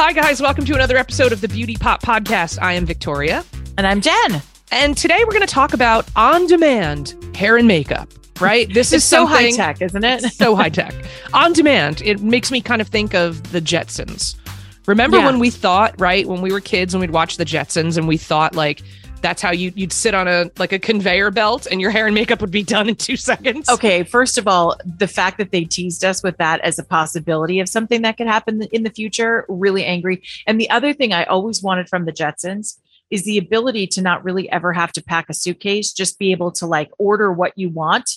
Hi, guys. Welcome to another episode of the Beauty Pop Podcast. I am Victoria. And I'm Jen. And today we're going to talk about on demand hair and makeup, right? This is so high tech, isn't it? so high tech. On demand, it makes me kind of think of the Jetsons. Remember Yeah. when we thought, right, when we were kids and we'd watch the Jetsons and we thought like that's how you you'd sit on a like a conveyor belt and your hair and makeup would be done in 2 seconds. Okay, first of all, the fact that they teased us with that as a possibility of something that could happen in the future, really angry. And the other thing I always wanted from the Jetsons is the ability to not really ever have to pack a suitcase, just be able to like order what you want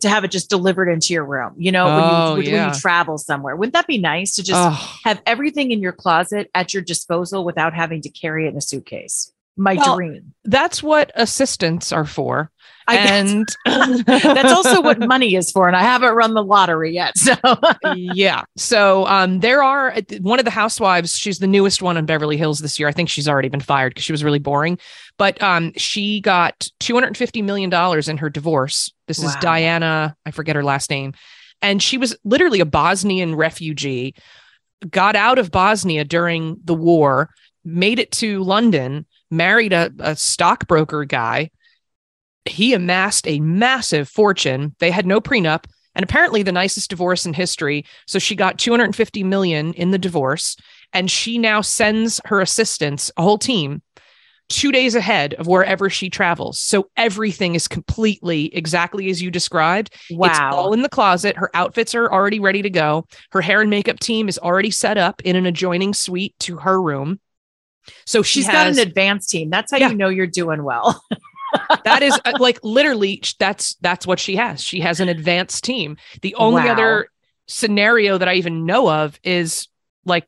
to have it just delivered into your room, you know, Oh, when, you, when yeah. you travel somewhere. Wouldn't that be nice to just Ugh. have everything in your closet at your disposal without having to carry it in a suitcase? My Well, dream. that's what assistants are for. I and That's also what money is for. And I haven't run the lottery yet. So yeah. So um, there are one of the housewives. She's the newest one in Beverly Hills this year. I think she's already been fired because she was really boring. But um, she got two hundred and fifty million dollars in her divorce. This is Diana. I forget her last name, and she was literally a Bosnian refugee. Got out of Bosnia during the war, made it to London, married a, a stockbroker guy. He amassed a massive fortune. They had no prenup and apparently the nicest divorce in history. So she got 250 million in the divorce, and she now sends her assistants, a whole team, two days ahead of wherever she travels. So everything is completely exactly as you described. It's wow. all in the closet. Her outfits are already ready to go. Her hair and makeup team is already set up in an adjoining suite to her room. So she She's got an advanced team. That's how Yeah. you know you're doing well. that is uh, like literally that's that's what she has she has an advanced team the only Wow. other scenario that i even know of is like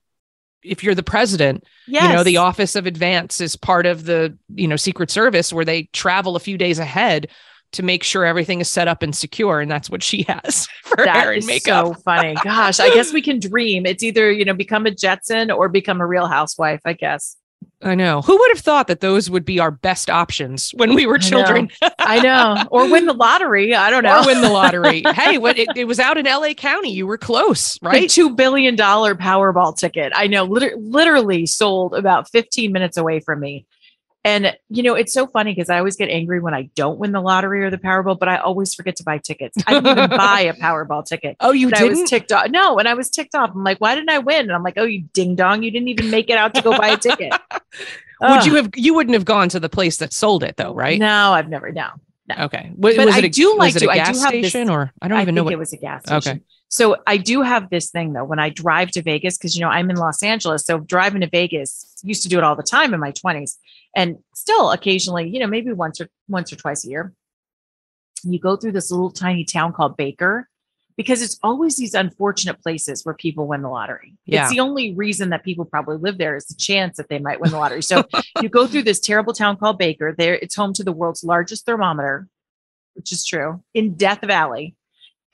if you're the president Yes. you know the office of advance is part of the you know secret service where they travel a few days ahead to make sure everything is set up and secure and that's what she has for That hair and is makeup so funny. Gosh, I guess we can dream. It's either, you know, become a Jetson or become a real housewife, I guess. I know who would have thought that those would be our best options when we were I know. children I know. or win the lottery. I don't know. or win the lottery hey what it, it was out in la county you were close The right $2 billion Powerball ticket. I know, liter- literally sold about 15 minutes away from me. And, you know, it's so funny because I always get angry when I don't win the lottery or the Powerball, but I always forget to buy tickets. I didn't even buy a Powerball ticket. oh you And I didn't was ticked off. No, and I was ticked off. I'm like, why didn't I win? And I'm like, oh, you ding dong, you didn't even make it out to go buy a ticket. Would you have? You wouldn't have gone to the place that sold it, though, right? No, I've never. No, Okay. Was, But was I it a, do like was it a to- I do gas have this- station, or I don't I even know what? it was a gas station. Okay. So I do have this thing though. When I drive to Vegas, because you know I'm in Los Angeles, so driving to Vegas used to do it all the time in my 20s, and still occasionally, you know, maybe once or once or twice a year. You go through this little tiny town called Baker, because it's always these unfortunate places where people win the lottery. Yeah. It's the only reason that people probably live there is the chance that they might win the lottery. So you go through this terrible town called Baker. There, it's home to the world's largest thermometer, which is true in Death Valley.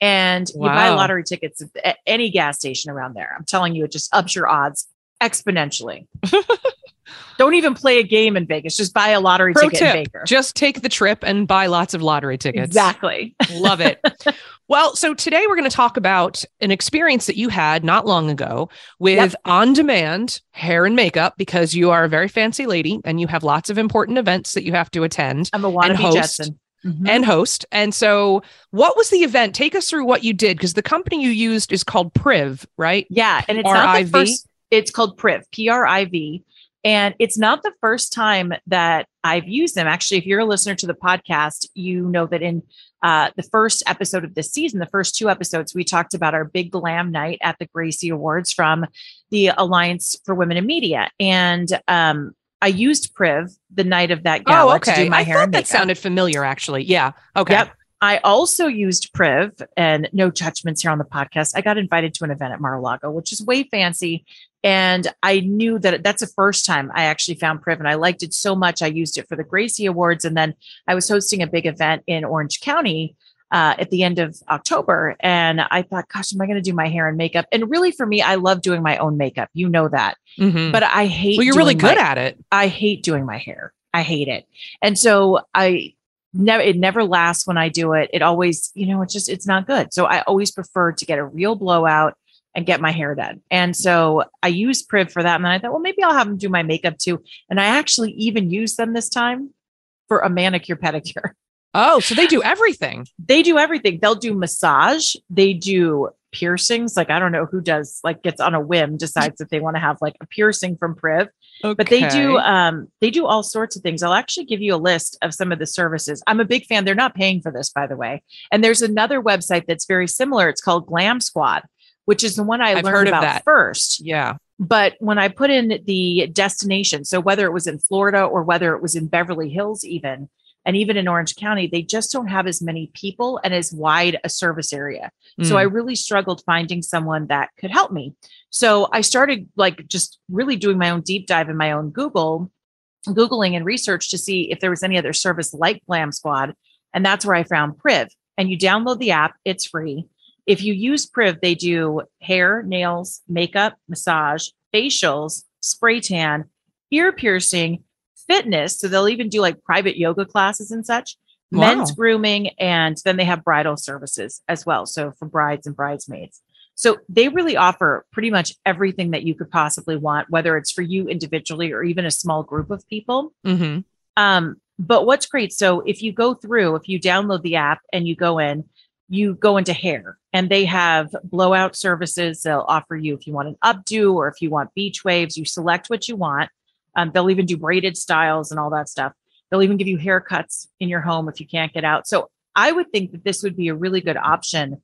And you buy lottery tickets at any gas station around there. I'm telling you, it just ups your odds exponentially. Don't even play a game in Vegas. Just buy a lottery Pro ticket in tip: Baker. just take the trip and buy lots of lottery tickets. Exactly. Love it. well, so today we're going to talk about an experience that you had not long ago with Yep. on-demand hair and makeup because you are a very fancy lady and you have lots of important events that you have to attend. I'm a wannabe host. Jetson. Mhm. and host. And so, what was the event? Take us through what you did because the company you used is called Priv, right? Yeah, and it's not the first. It's called Priv, P R I V, and it's not the first time that I've used them. Actually, if you're a listener to the podcast, you know that in uh, the first episode of this season, the first two episodes, we talked about our big glam night at the Gracie Awards from the Alliance for Women in Media, and um, I used Priv the night of that oh, gala oh, okay. to do my I hair thought that sounded familiar, actually. Yeah. Okay. Yep. I also used Priv and no judgments here on the podcast. I got invited to an event at Mar-a-Lago, which is way fancy. And I knew that that's the first time I actually found Priv and I liked it so much. I used it for the Gracie Awards. And then I was hosting a big event in Orange County uh, at the end of October. And I thought, gosh, am I going to do my hair and makeup? And really for me, I love doing my own makeup. You know that. Mhm. But I hate well, you're really good my- at it. I hate doing my hair. I hate it. And so I never it never lasts when I do it. It always, you know, it's just it's not good. So I always prefer to get a real blowout, and get my hair done. And so I used Priv for that. And then I thought, well, maybe I'll have them do my makeup too. And I actually even used them this time for a manicure pedicure. Oh, so they do everything. They do everything. They'll do massage, they do piercings. Like I don't know who does like gets on a whim, decides that they want to have like a piercing from Priv. Okay. But they do um they do all sorts of things. I'll actually give you a list of some of the services. I'm a big fan. They're not paying for this, by the way. And there's another website that's very similar. It's called Glam Squad, which is the one I I've learned about that. first. Yeah. But when I put in the destination, so whether it was in Florida or whether it was in Beverly Hills, even, and even in Orange County, they just don't have as many people and as wide a service area. So Mm. I really struggled finding someone that could help me. So I started like just really doing my own deep dive in my own Google, Googling and research to see if there was any other service like Glam Squad. And that's where I found Priv. And you download the app, it's free. If you use Priv, they do hair, nails, makeup, massage, facials, spray tan, ear piercing, fitness. So they'll even do like private yoga classes and such, Wow. men's grooming, and then they have bridal services as well. So for brides and bridesmaids. So they really offer pretty much everything that you could possibly want, whether it's for you individually or even a small group of people. hmm Um, but what's great, so if you go through, if you download the app and you go in, you go into hair and they have blowout services. They'll offer you if you want an updo or if you want beach waves, you select what you want. Um, they'll even do braided styles and all that stuff. They'll even give you haircuts in your home if you can't get out. So I would think that this would be a really good option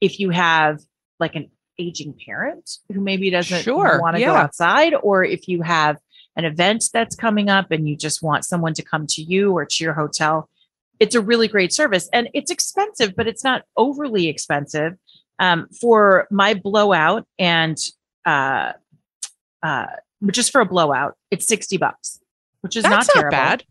if you have like an aging parent who maybe doesn't Sure, want to go outside, or if you have an event that's coming up and you just want someone to come to you or to your hotel. It's a really great service and it's expensive, but it's not overly expensive. Um, for my blowout and uh, uh, just for a blowout, it's 60 bucks, which is That's not not, terrible bad.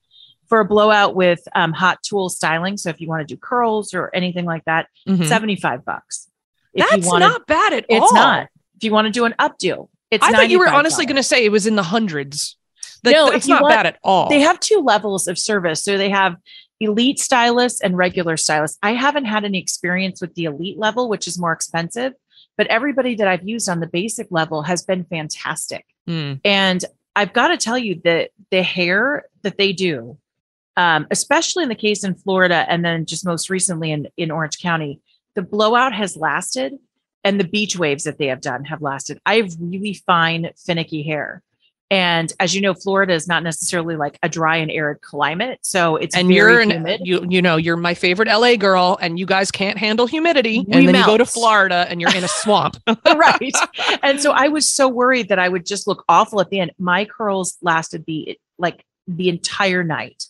for a blowout with um, hot tool styling. So if you want to do curls or anything like that, Mhm. 75 bucks. If That's you want to, not bad at it's all. not. If you want to do an updo, it's I thought you were honestly going to say it was in the hundreds. That, No, that's not want- bad at all. They have two levels of service. So they have elite stylists and regular stylists. I haven't had any experience with the elite level, which is more expensive, but everybody that I've used on the basic level has been fantastic. Mm. And I've got to tell you that the hair that they do, um, especially in the case in Florida and then just most recently in, in Orange County, the blowout has lasted and the beach waves that they have done have lasted. I have really fine, finicky hair. And as you know, Florida is not necessarily like a dry and arid climate. So it's and very you're an, humid. you you know you're my favorite LA girl, and you guys can't handle humidity, We and then you go to. Florida and you're in a swamp. right. And so I was so worried that I would just look awful at the end. My curls lasted the like the entire night.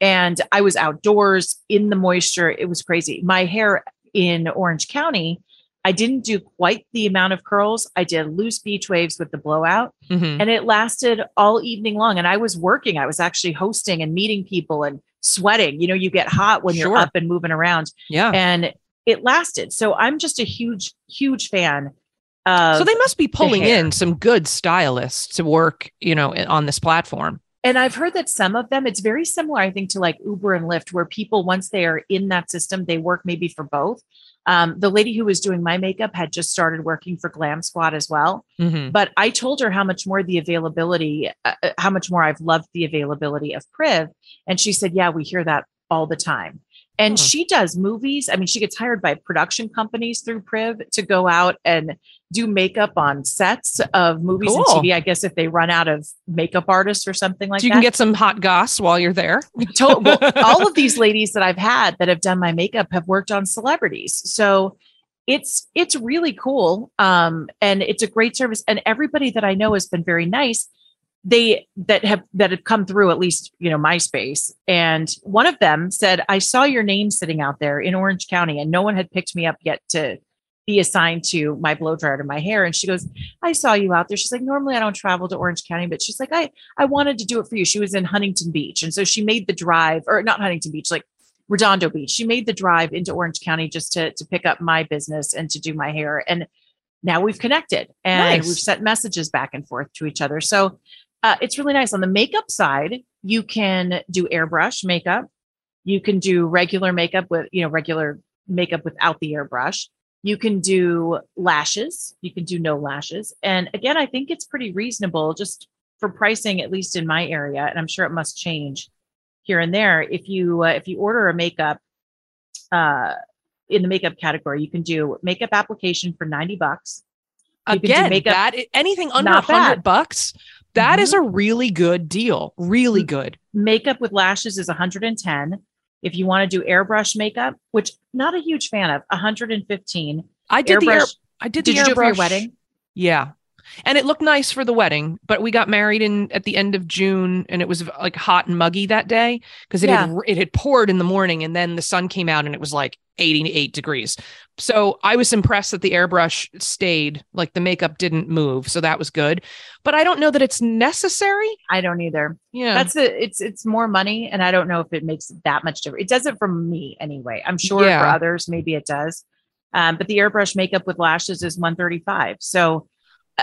And I was outdoors in the moisture. It was crazy. My hair in Orange County, I didn't do quite the amount of curls. I did loose beach waves with the blowout Mhm. and it lasted all evening long. And I was working. I was actually hosting and meeting people and sweating. You know, you get hot when Sure. you're up and moving around Yeah. and it lasted. So I'm just a huge, huge fan. So they must be pulling in some good stylists to work, you know, on this platform. and I've heard that some of them, it's very similar, I think, to like Uber and Lyft, where people, once they are in that system, they work maybe for both. Um, the lady who was doing my makeup had just started working for Glam Squad as well. Mhm. But I told her how much more the availability, uh, uh, how much more I've loved the availability of Priv. And she said, Yeah, we hear that all the time. And she does movies. I mean, she gets hired by production companies through Priv to go out and do makeup on sets of movies and TV. I guess if they run out of makeup artists or something like that. so you that. can get some hot goss while you're there. To- well, all of these ladies that I've had that have done my makeup have worked on celebrities. So it's it's really cool. Um, and it's a great service. And everybody that I know has been very nice. They that have that have come through at least, you know, MySpace. And one of them said, I saw your name sitting out there in Orange County, and no one had picked me up yet to be assigned to my blow dryer to my hair. And she goes, I saw you out there. She's like, normally I don't travel to Orange County, but she's like, I I wanted to do it for you. She was in Huntington Beach. And so she made the drive, or not Huntington Beach, like Redondo Beach. She made the drive into Orange County just to, to pick up my business and to do my hair. And now we've connected and Nice. we've sent messages back and forth to each other. So uh, it's really nice. On the makeup side, you can do airbrush makeup. You can do regular makeup with, you know, regular makeup without the airbrush. You can do lashes. You can do no lashes. And again, I think it's pretty reasonable just for pricing, at least in my area. And I'm sure it must change here and there. If you uh, if you order a makeup uh, in the makeup category, you can do makeup application for 90 bucks. You Again, makeup- that anything under a hundred bad. bucks, that is Mhm. a really good deal. Really Mm. good. makeup with lashes is 110. If you want to do airbrush makeup, which not a huge fan of, 115. I did the air, I did, Did the you do it for your airbrush. wedding? Yeah. And it looked nice for the wedding, but we got married in at the end of June and it was like hot and muggy that day because it had it had poured in the morning and then the sun came out and it was like 88 degrees. So I was impressed that the airbrush stayed, like the makeup didn't move, so that was good. But I don't know that it's necessary. I don't either. Yeah. That's it's it's more money, and I don't know if it makes that much difference. It doesn't for me anyway. I'm sure Yeah. for others maybe it does. Um, but the airbrush makeup with lashes is 135. So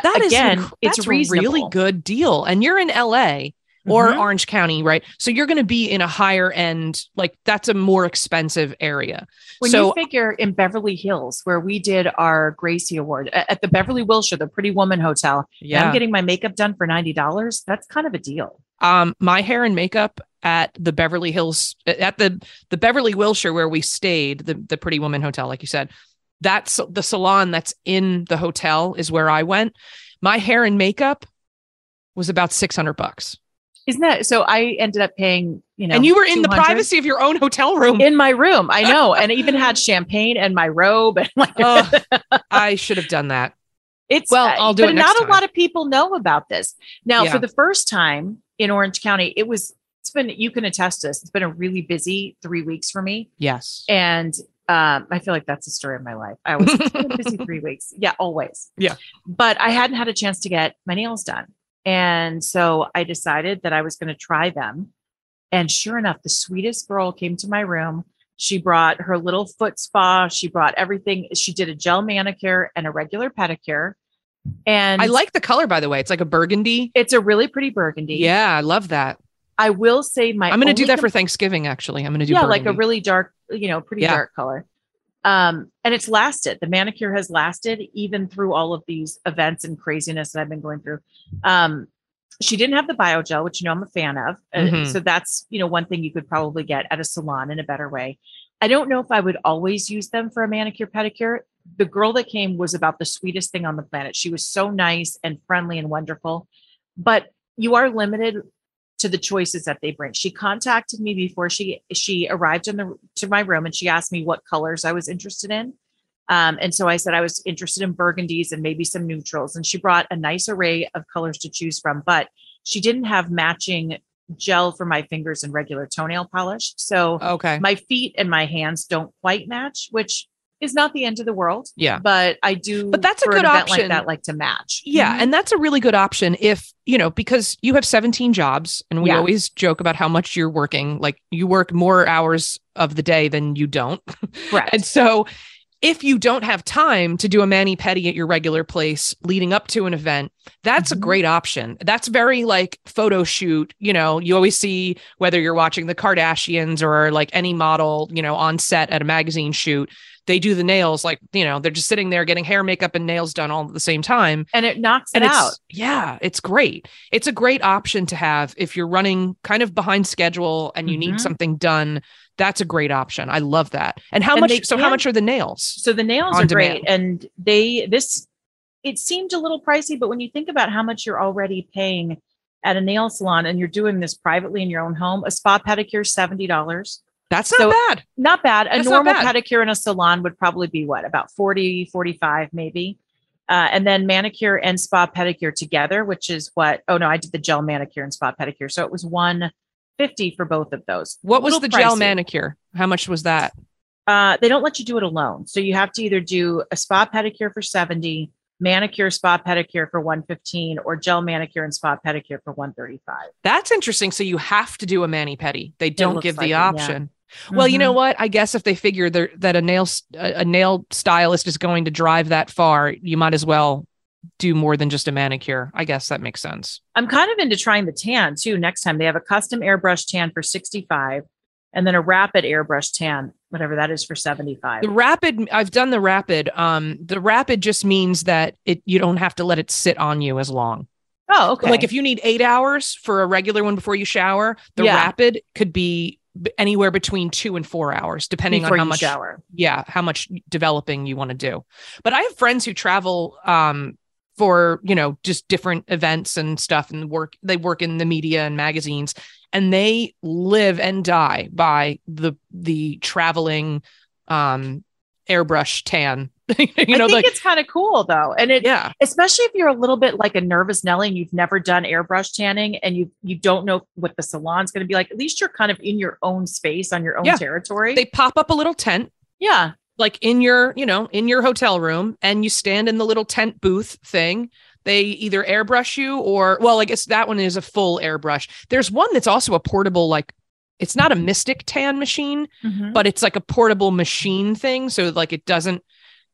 That is again, inc- it's reasonable. a really good deal. And you're in LA or Mhm. Orange County, right? So you're going to be in a higher end, like that's a more expensive area. When so you figure in Beverly Hills, where we did our Gracie Award at the Beverly Wilshire, the Pretty Woman Hotel, yeah, I'm getting my makeup done for ninety dollars. That's kind of a deal. um, my hair and makeup at the Beverly Hills, at the the Beverly Wilshire where we stayed, the the Pretty Woman Hotel, like you said, that's the salon that's in the hotel is where I went. My hair and makeup was about six hundred bucks, Isn't that so? I ended up paying, you know, and you were in the privacy of your own hotel room. in my room. I know, and I even had champagne and my robe, and like I should have done that. it's well, uh, I'll do but it not time. a lot of people know about this now. Yeah. For the first time in Orange County, it was. It's been. You can attest to this. It's been a really busy three weeks for me. Yes. And um, I feel like that's the story of my life. I was it's been a busy three weeks. Yeah, always. Yeah. But I hadn't had a chance to get my nails done. And so I decided that I was going to try them. And sure enough, the sweetest girl came to my room. She brought her little foot spa. She brought everything. She did a gel manicure and a regular pedicure. And I like the color, by the way. It's like a burgundy. it's a really pretty burgundy. Yeah, I love that. I will say my I'm going to do that for Thanksgiving. Actually, I'm going to do yeah, like a really dark, you know, pretty Yeah. dark color. Um, and it's lasted. The manicure has lasted even through all of these events and craziness that I've been going through. Um, she didn't have the bio gel, which you know I'm a fan of. Uh, Mhm. so that's you know one thing you could probably get at a salon in a better way. I don't know if I would always use them for a manicure pedicure. The girl that came was about the sweetest thing on the planet. She was so nice and friendly and wonderful, but you are limited to the choices that they bring. She contacted me before she she arrived in the to my room and she asked me what colors I was interested in. Um, and so I said I was interested in burgundies and maybe some neutrals. And she brought a nice array of colors to choose from, but she didn't have matching gel for my fingers and regular toenail polish. So okay. my feet and my hands don't quite match, which is not the end of the world. Yeah. But I do But that's a good option. like that, like to match. Yeah, Mhm. and that's a really good option if, you know, because you have 17 jobs and we Yeah. always joke about how much you're working. Like you work more hours of the day than you don't. Right. And so if you don't have time to do a mani pedi at your regular place leading up to an event, that's Mhm. a great option. That's very like photo shoot. You know, you always see whether you're watching the Kardashians or like any model, you know, on set at a magazine shoot, they do the nails like, you know, they're just sitting there getting hair, makeup, and nails done all at the same time. and it knocks it And it's, out. yeah, it's great. It's a great option to have if you're running kind of behind schedule and you Mhm. need something done. That's a great option. I love that. And how And much? So how much are the nails? So the nails are great. And they this it seemed a little pricey, but when you think about how much you're already paying at a nail salon and you're doing this privately in your own home, a spa pedicure $70. That's not So- bad. Not bad. A That's normal bad. pedicure in a salon would probably be what, about 40, 45 maybe. Uh, and then manicure and spa pedicure together, which is what, oh no, I did the gel manicure and spa pedicure. So it was 150 for both of those. What was the gel manicure? How much was that? Uh, they don't let you do it alone. So you have to either do a spa pedicure for 70, manicure spa pedicure for 115, or gel manicure and spa pedicure for 135. That's interesting. So you have to do a mani pedi. They don't give like the it, option. Well, you know Mhm. what? I guess if they figure that a nail a nail stylist is going to drive that far, you might as well do more than just a manicure. I guess that makes sense. I'm kind of into trying the tan too. Next time they have a custom airbrush tan for 65, and then a rapid airbrush tan, whatever that is for 75. The rapid, I've done the rapid. Um, the rapid just means that it you don't have to let it sit on you as long. Oh, okay. Like if you need eight hours for a regular one before you shower, the Yeah. rapid could be anywhere between two and four hours, depending before on how much shower. yeah how much developing you want to do but i have friends who travel um for you know just different events and stuff and work they work in the media and magazines and they live and die by the the traveling um airbrush tan you know, I think like it's kind of cool though. And it yeah especially if you're a little bit like a nervous Nelly and you've never done airbrush tanning and you you don't know what the salon's going to be like, at least you're kind of in your own space on your own Yeah. territory. they pop up a little tent yeah. like in your you know in your hotel room and you stand in the little tent booth thing they either airbrush you or well i guess that one is a full airbrush there's one that's also a portable like it's not a Mystic Tan machine Mhm. but it's like a portable machine thing so like it doesn't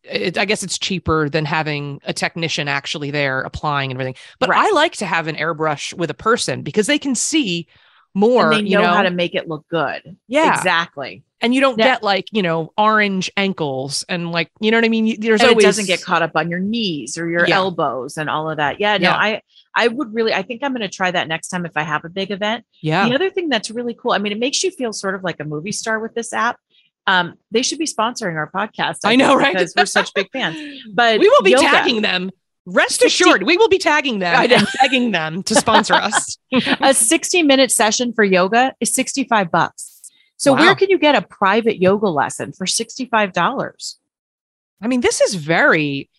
it, i guess it's cheaper than having a technician actually there applying and everything but Right. i like to have an airbrush with a person because they can see more and they you know, know how to make it look good. yeah Exactly. And you don't Yeah. get like you know orange ankles and like you know what i mean there's and always it doesn't get caught up on your knees or your Yeah. elbows and all of that. Yeah, no, Yeah. I I would really I think I'm going to try that next time if I have a big event. yeah The other thing that's really cool, I mean, it makes you feel sort of like a movie star with this app. Um, they should be sponsoring our podcast. I know, right? Because we're such big fans. But we will be yoga- tagging them. Rest assured, we will be tagging them I and begging them to sponsor us. a 60 minute session for yoga is 65 bucks. So Wow. where can you get a private yoga lesson for $65? I mean, this is very.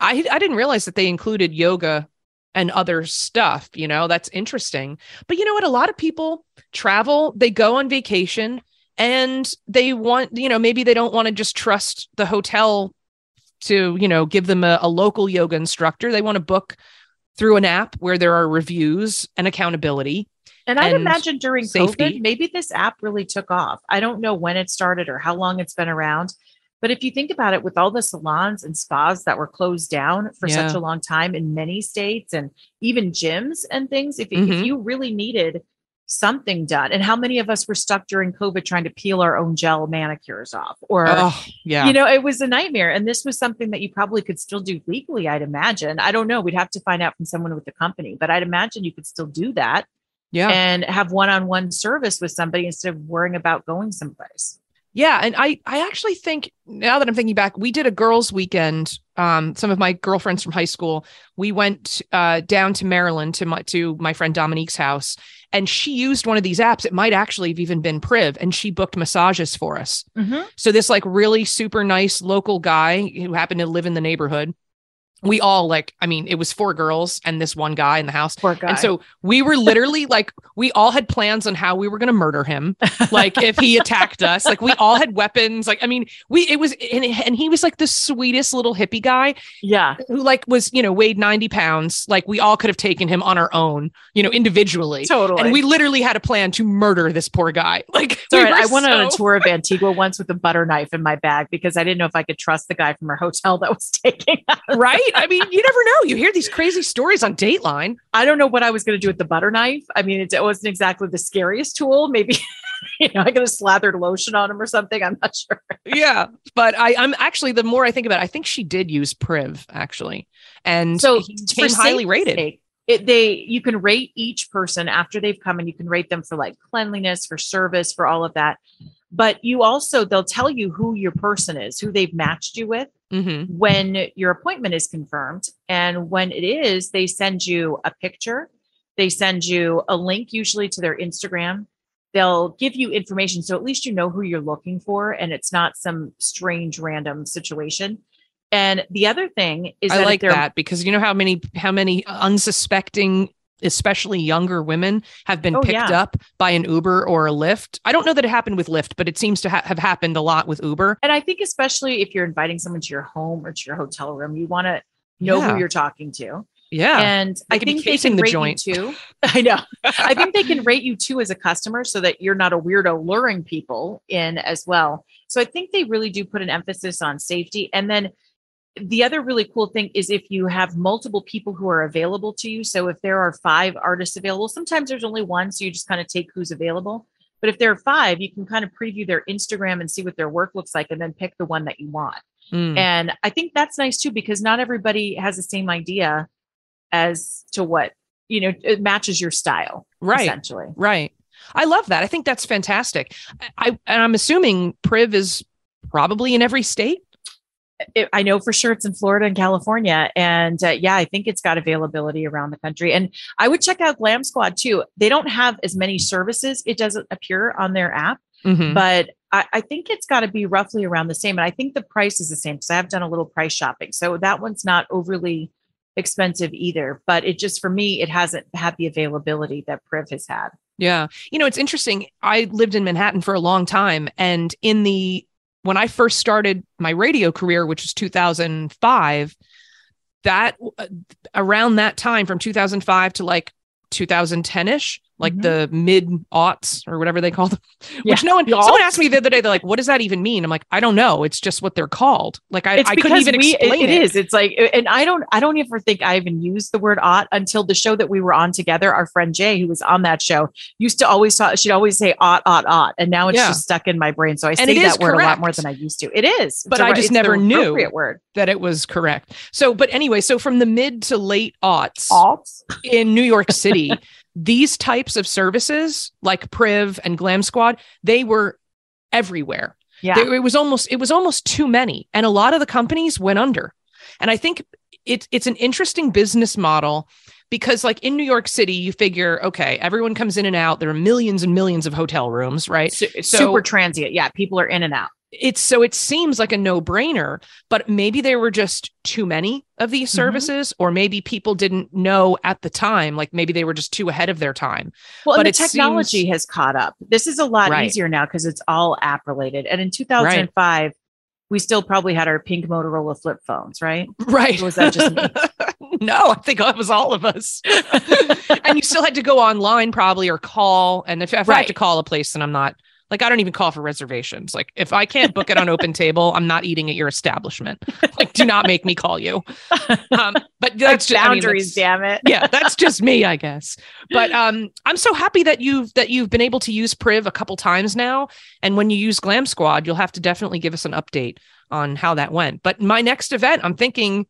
I I didn't realize that they included yoga and other stuff. You know, that's interesting. But you know what? A lot of people travel. They go on vacation, and they want. You know, maybe they don't want to just trust the hotel to you know give them a, a local yoga instructor. They want to book through an app where there are reviews and accountability. And I'd imagine during safety. COVID, maybe this app really took off. I don't know when it started or how long it's been around. But if you think about it, with all the salons and spas that were closed down for such a long time in many states and even gyms and things, if, if Mhm. you really needed something done, and how many of us were stuck during COVID trying to peel our own gel manicures off or Oh, yeah. you know, it was a nightmare. And this was something that you probably could still do legally, I'd imagine. I don't know. We'd have to find out from someone with the company, but I'd imagine you could still do that yeah. and have one on one service with somebody instead of worrying about going someplace. Yeah, and I I actually think now that I'm thinking back, we did a girls' weekend. Um, some of my girlfriends from high school, we went uh, down to Maryland to my to my friend Dominique's house, and she used one of these apps. It might actually have even been Priv, and she booked massages for us. So this like really super nice local guy who happened to live in the neighborhood. We all like, I mean, it was four girls and this one guy in the house. Poor guy. And so we were literally like, we all had plans on how we were going to murder him. Like if he attacked us, like we all had weapons. Like, I mean, we, it was, and, and he was like the sweetest little hippie guy yeah, who like was, you know, weighed 90 pounds. Like we all could have taken him on our own, you know, individually. totally. And we literally had a plan to murder this poor guy. Like, we right. I went on a tour of Antigua once with a butter knife in my bag because I didn't know if I could trust the guy from our hotel that was taking us. right? I mean, you never know. You hear these crazy stories on Dateline. I don't know what I was going to do with the butter knife. I mean, it, it wasn't exactly the scariest tool. Maybe, you know, I could have slathered lotion on him or something. I'm not sure. Yeah, but I, I'm actually the more I think about it, I think she did use Priv actually, and So he highly rated. sake, it, they you can rate each person after they've come and you can rate them for like cleanliness for service for all of that but you also they'll tell you who your person is who they've matched you with hmm when your appointment is confirmed. And when it is they send you a picture. They send you a link usually to their instagram. They'll give you information so at least you know who you're looking for and it's not some strange random situation. And the other thing is I like that because you know how many how many unsuspecting, especially younger women, have been Oh, picked yeah. up by an Uber or a Lyft. I don't know that it happened with Lyft, but it seems to ha- have happened a lot with Uber. And I think especially if you're inviting someone to your home or to your hotel room, you want to know Yeah. who you're talking to. Yeah, And They I think they can the rate joint. you too. I know. I think they can rate you too as a customer so that you're not a weirdo luring people in as well. So I think they really do put an emphasis on safety. And then the other really cool thing is if you have multiple people who are available to you. So if there are five artists available, sometimes there's only one. So you just kind of take who's available. But if there are five, you can kind of preview their Instagram and see what their work looks like and then pick the one that you want. Mm. And I think that's nice too, because not everybody has the same idea as to what, you know, it matches your style. Right. Essentially. Right. I love that. I think that's fantastic. I and I'm assuming Priv is probably in every state. It, I know for sure it's in Florida and California. And uh, yeah, I think it's got availability around the country. And I would check out Glam Squad too. They don't have as many services, it doesn't appear on their app, Mhm. but I, I think it's got to be roughly around the same. And I think the price is the same because I've done a little price shopping. So that one's not overly expensive either. But it just, for me, it hasn't had the availability that Priv has had. Yeah. You know, it's interesting. I lived in Manhattan for a long time. And in the, when I first started my radio career, which was 2005, that uh, around that time from 2005 to like 2010 ish, like Mhm. the mid aughts or whatever they call them, which Yeah. no one, someone asked me the other day, they're like, what does that even mean? I'm like, I don't know. It's just what they're called. Like, I, I couldn't even we, it- explain it is. It's like, and I don't, I don't ever think I even used the word "ought" until the show that we were on together. Our friend Jay, who was on that show, used to always talk. She'd always say "ought, ought, ought," and now it's Yeah. just stuck in my brain. So I say that word a lot more than I used to. It is, It's But a I just never knew. word. that it was correct. So, but anyway, so from the mid to late aughts, Alt. in New York City, these types of services like Priv and Glam Squad, they were everywhere. Yeah. It was almost it was almost too many, and a lot of the companies went under. And I think it's it's an interesting business model because, like in New York City, you figure, okay, everyone comes in and out. There are millions and millions of hotel rooms, right? So- super transient. Yeah. People are in and out. It's so it seems like a no-brainer but maybe there were just too many of these Mhm. services or maybe people didn't know at the time like maybe they were just too ahead of their time Well, But the technology seems- has caught up. This is a lot Right. easier now because it's all app related. And in 2005, we still probably had our pink Motorola flip phones, right? right Or was that just me? no i think it was all of us and you still had to go online probably or call and if, if i have to call a place then i'm not like i don't even call for reservations like if i can't book it on open table i'm not eating at your establishment like do not make me call you um but that's just I mean, boundaries, damn it. yeah, that's just me, I guess. But um, I'm so happy that you've that you've been able to use Priv a couple times now. And when you use Glam Squad, you'll have to definitely give us an update on how that went. But my next event, I'm thinking,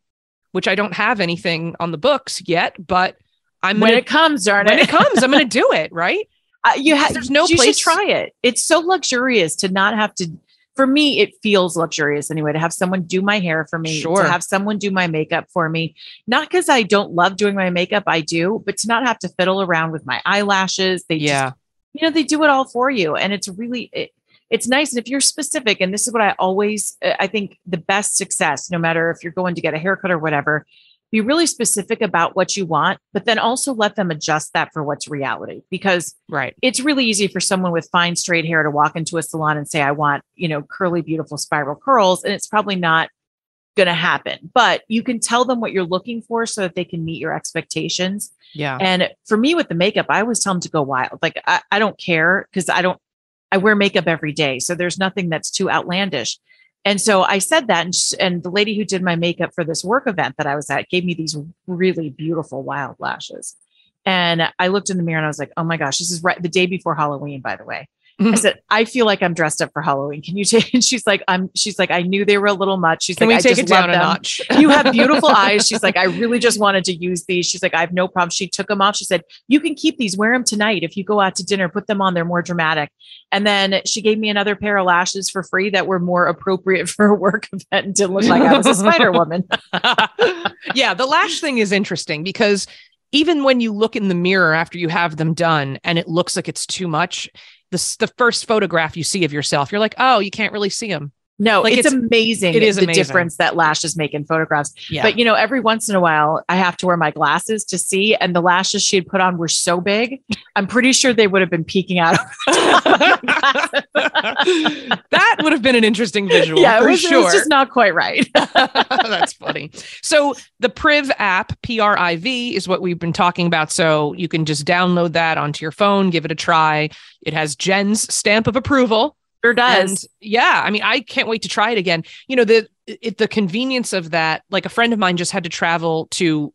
which I don't have anything on the books yet, but I'm when gonna, it comes, darn when it. it comes, I'm gonna do it, right? Uh, you have There's no you place- should try it. It's so luxurious to not have to. For me, it feels luxurious anyway to have someone do my hair for me, Sure. to have someone do my makeup for me. Not because I don't love doing my makeup, I do, but to not have to fiddle around with my eyelashes. They Yeah. just, you know, they do it all for you, and it's really. It, it's nice and if you're specific and this is what i always uh, i think the best success no matter if you're going to get a haircut or whatever be really specific about what you want but then also let them adjust that for what's reality because Right. it's really easy for someone with fine straight hair to walk into a salon and say i want you know curly beautiful spiral curls and it's probably not going to happen but you can tell them what you're looking for so that they can meet your expectations Yeah. and for me with the makeup i always tell them to go wild like i, I don't care because i don't i wear makeup every day so there's nothing that's too outlandish and so i said that and, sh- and the lady who did my makeup for this work event that i was at gave me these really beautiful wild lashes and i looked in the mirror and i was like oh my gosh this is right the day before halloween by the way. I mm-hmm. said, I feel like I'm dressed up for Halloween. Can you take? And she's like, I'm. She's like, I knew they were a little much. She's Can like, we I take just it down a them. notch? You have beautiful eyes. She's like, I really just wanted to use these. She's like, I have no problem. She took them off. She said, You can keep these. Wear them tonight. If you go out to dinner, put them on. They're more dramatic. And then she gave me another pair of lashes for free that were more appropriate for a work event and didn't look like I was a Spider Woman. yeah, the lash thing is interesting because even when you look in the mirror after you have them done and it looks like it's too much, the, the first photograph you see of yourself, you're like, oh, you can't really see them. No, Like, it's, it's- amazing. it is the amazing. difference that lashes make in photographs. Yeah. But you know, every once in a while, I have to wear my glasses to see, and the lashes she had put on were so big. I'm pretty sure they would have been peeking out. that would have been an interesting visual yeah, it for was, it sure. was just not quite right. That's funny. So the Priv app, P R I V, is what we've been talking about. So you can just download that onto your phone, give it a try. It has Jen's stamp of approval. Sure does. And yeah, I mean, I can't wait to try it again. You know, the it, the convenience of that. Like a friend of mine just had to travel to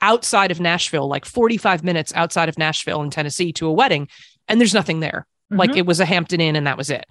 outside of Nashville, like 45 minutes outside of Nashville in Tennessee to a wedding, and there's nothing there. Like Mhm. it was a Hampton Inn and that was it.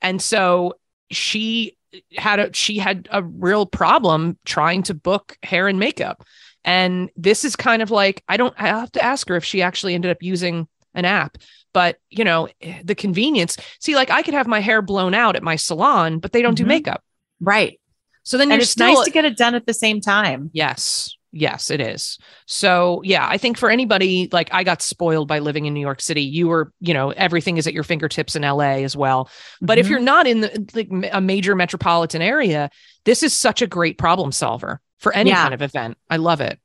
And so she had a she had a real problem trying to book hair and makeup. And this is kind of like I don't I have to ask her if she actually ended up using an app. But you know, the convenience. See, like I could have my hair blown out at my salon, but they don't do Mhm. makeup. Right. So then And you're it's still nice to get it done at the same time. Yes. Yes, it is. So, yeah, I think for anybody like I got spoiled by living in New York City. You were, you know, everything is at your fingertips in LA as well. But if Mhm. you're not in the like a major metropolitan area, this is such a great problem solver for any Yeah. kind of event. I love it.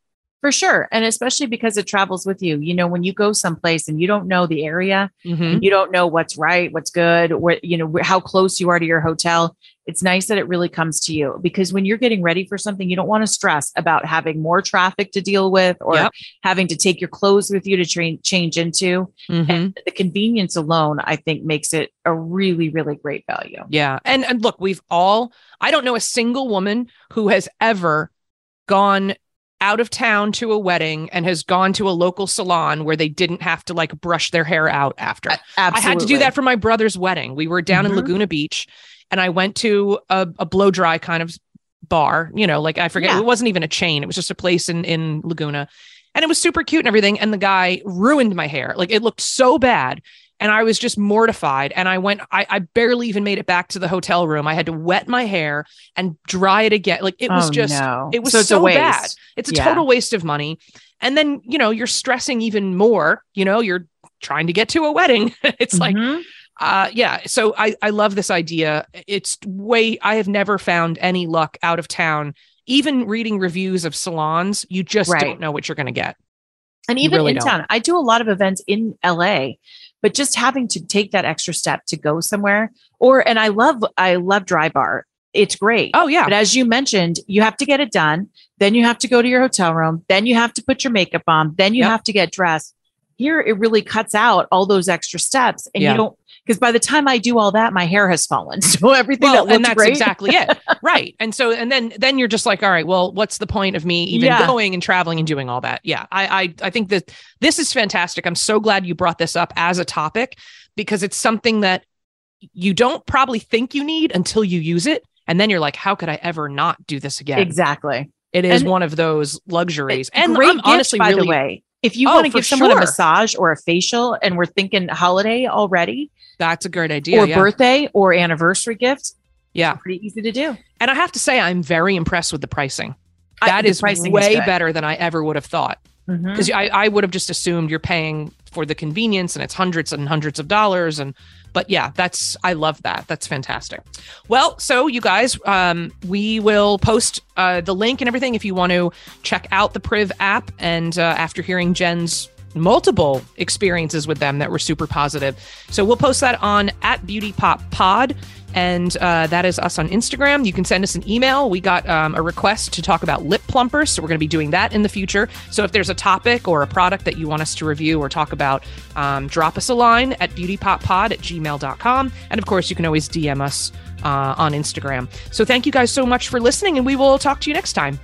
For sure. And especially because it travels with you. You know, when you go someplace and you don't know the area, Mhm. you don't know what's right, what's good, where, you know, how close you are to your hotel. It's nice that it really comes to you because when you're getting ready for something, you don't want to stress about having more traffic to deal with or Yep. having to take your clothes with you to train, change into. Mhm. And the convenience alone, I think, makes it a really, really great value. Yeah. And and look, we've all I don't know a single woman who has ever gone out of town to a wedding and has gone to a local salon where they didn't have to like brush their hair out after. Absolutely. I had to do that for my brother's wedding. We were down Mhm. in Laguna Beach and I went to a, a blow dry kind of bar, you know, like I forget, Yeah. it wasn't even a chain. It was just a place in, in Laguna and it was super cute and everything. And the guy ruined my hair. Like it looked so bad. And I was just mortified. And I went, I, I barely even made it back to the hotel room. I had to wet my hair and dry it again. Like it was Oh, just, no. it was So so bad. It's a Yeah. total waste of money. And then, you know, you're stressing even more, you know, you're trying to get to a wedding. it's like, Mhm. uh yeah so i i love this idea it's way i have never found any luck out of town even reading reviews of salons you just Right. don't know what you're going to get And even really in don't. town, I do a lot of events in LA, but just having to take that extra step to go somewhere or, and I love, I love Drybar. It's great. oh yeah But as you mentioned, you have to get it done. Then you have to go to your hotel room. Then you have to put your makeup on. Then you Yep. have to get dressed. Here, it really cuts out all those extra steps. And Yeah. you don't, because by the time I do all that, my hair has fallen. So everything well, that and that's great. exactly it right and so and then then you're just like all right well what's the point of me even Yeah. going and traveling and doing all that yeah i i, I think that this is fantastic i'm so glad you brought this up as a topic because it's something that you don't probably think you need until you use it and then you're like how could i ever not do this again Exactly. It is And- one of those luxuries. And great I'm gift, honestly by really the way. If you Oh, want to give someone sure. a massage or a facial, and we're thinking holiday already, that's a great idea. or yeah. birthday or anniversary gift, yeah. pretty easy to do. And I have to say I'm very impressed with the pricing. I- That the is pricing way good. better than I ever would have thought. Because I, I would have just assumed you're paying for the convenience and it's hundreds and hundreds of dollars. And but yeah, that's I love that. That's fantastic. Well, so you guys, um, we will post uh, the link and everything if you want to check out the Priv app. And uh, after hearing Jen's multiple experiences with them that were super positive, so we'll post that on at Beauty Pop Pod. And uh, that is us on Instagram. You can send us an email. We got um, a request to talk about lip plumpers. So we're going to be doing that in the future. So if there's a topic or a product that you want us to review or talk about, um, drop us a line at beautypoppod at gmail.com. And of course, you can always DM us uh, on Instagram. So thank you guys so much for listening, and we will talk to you next time.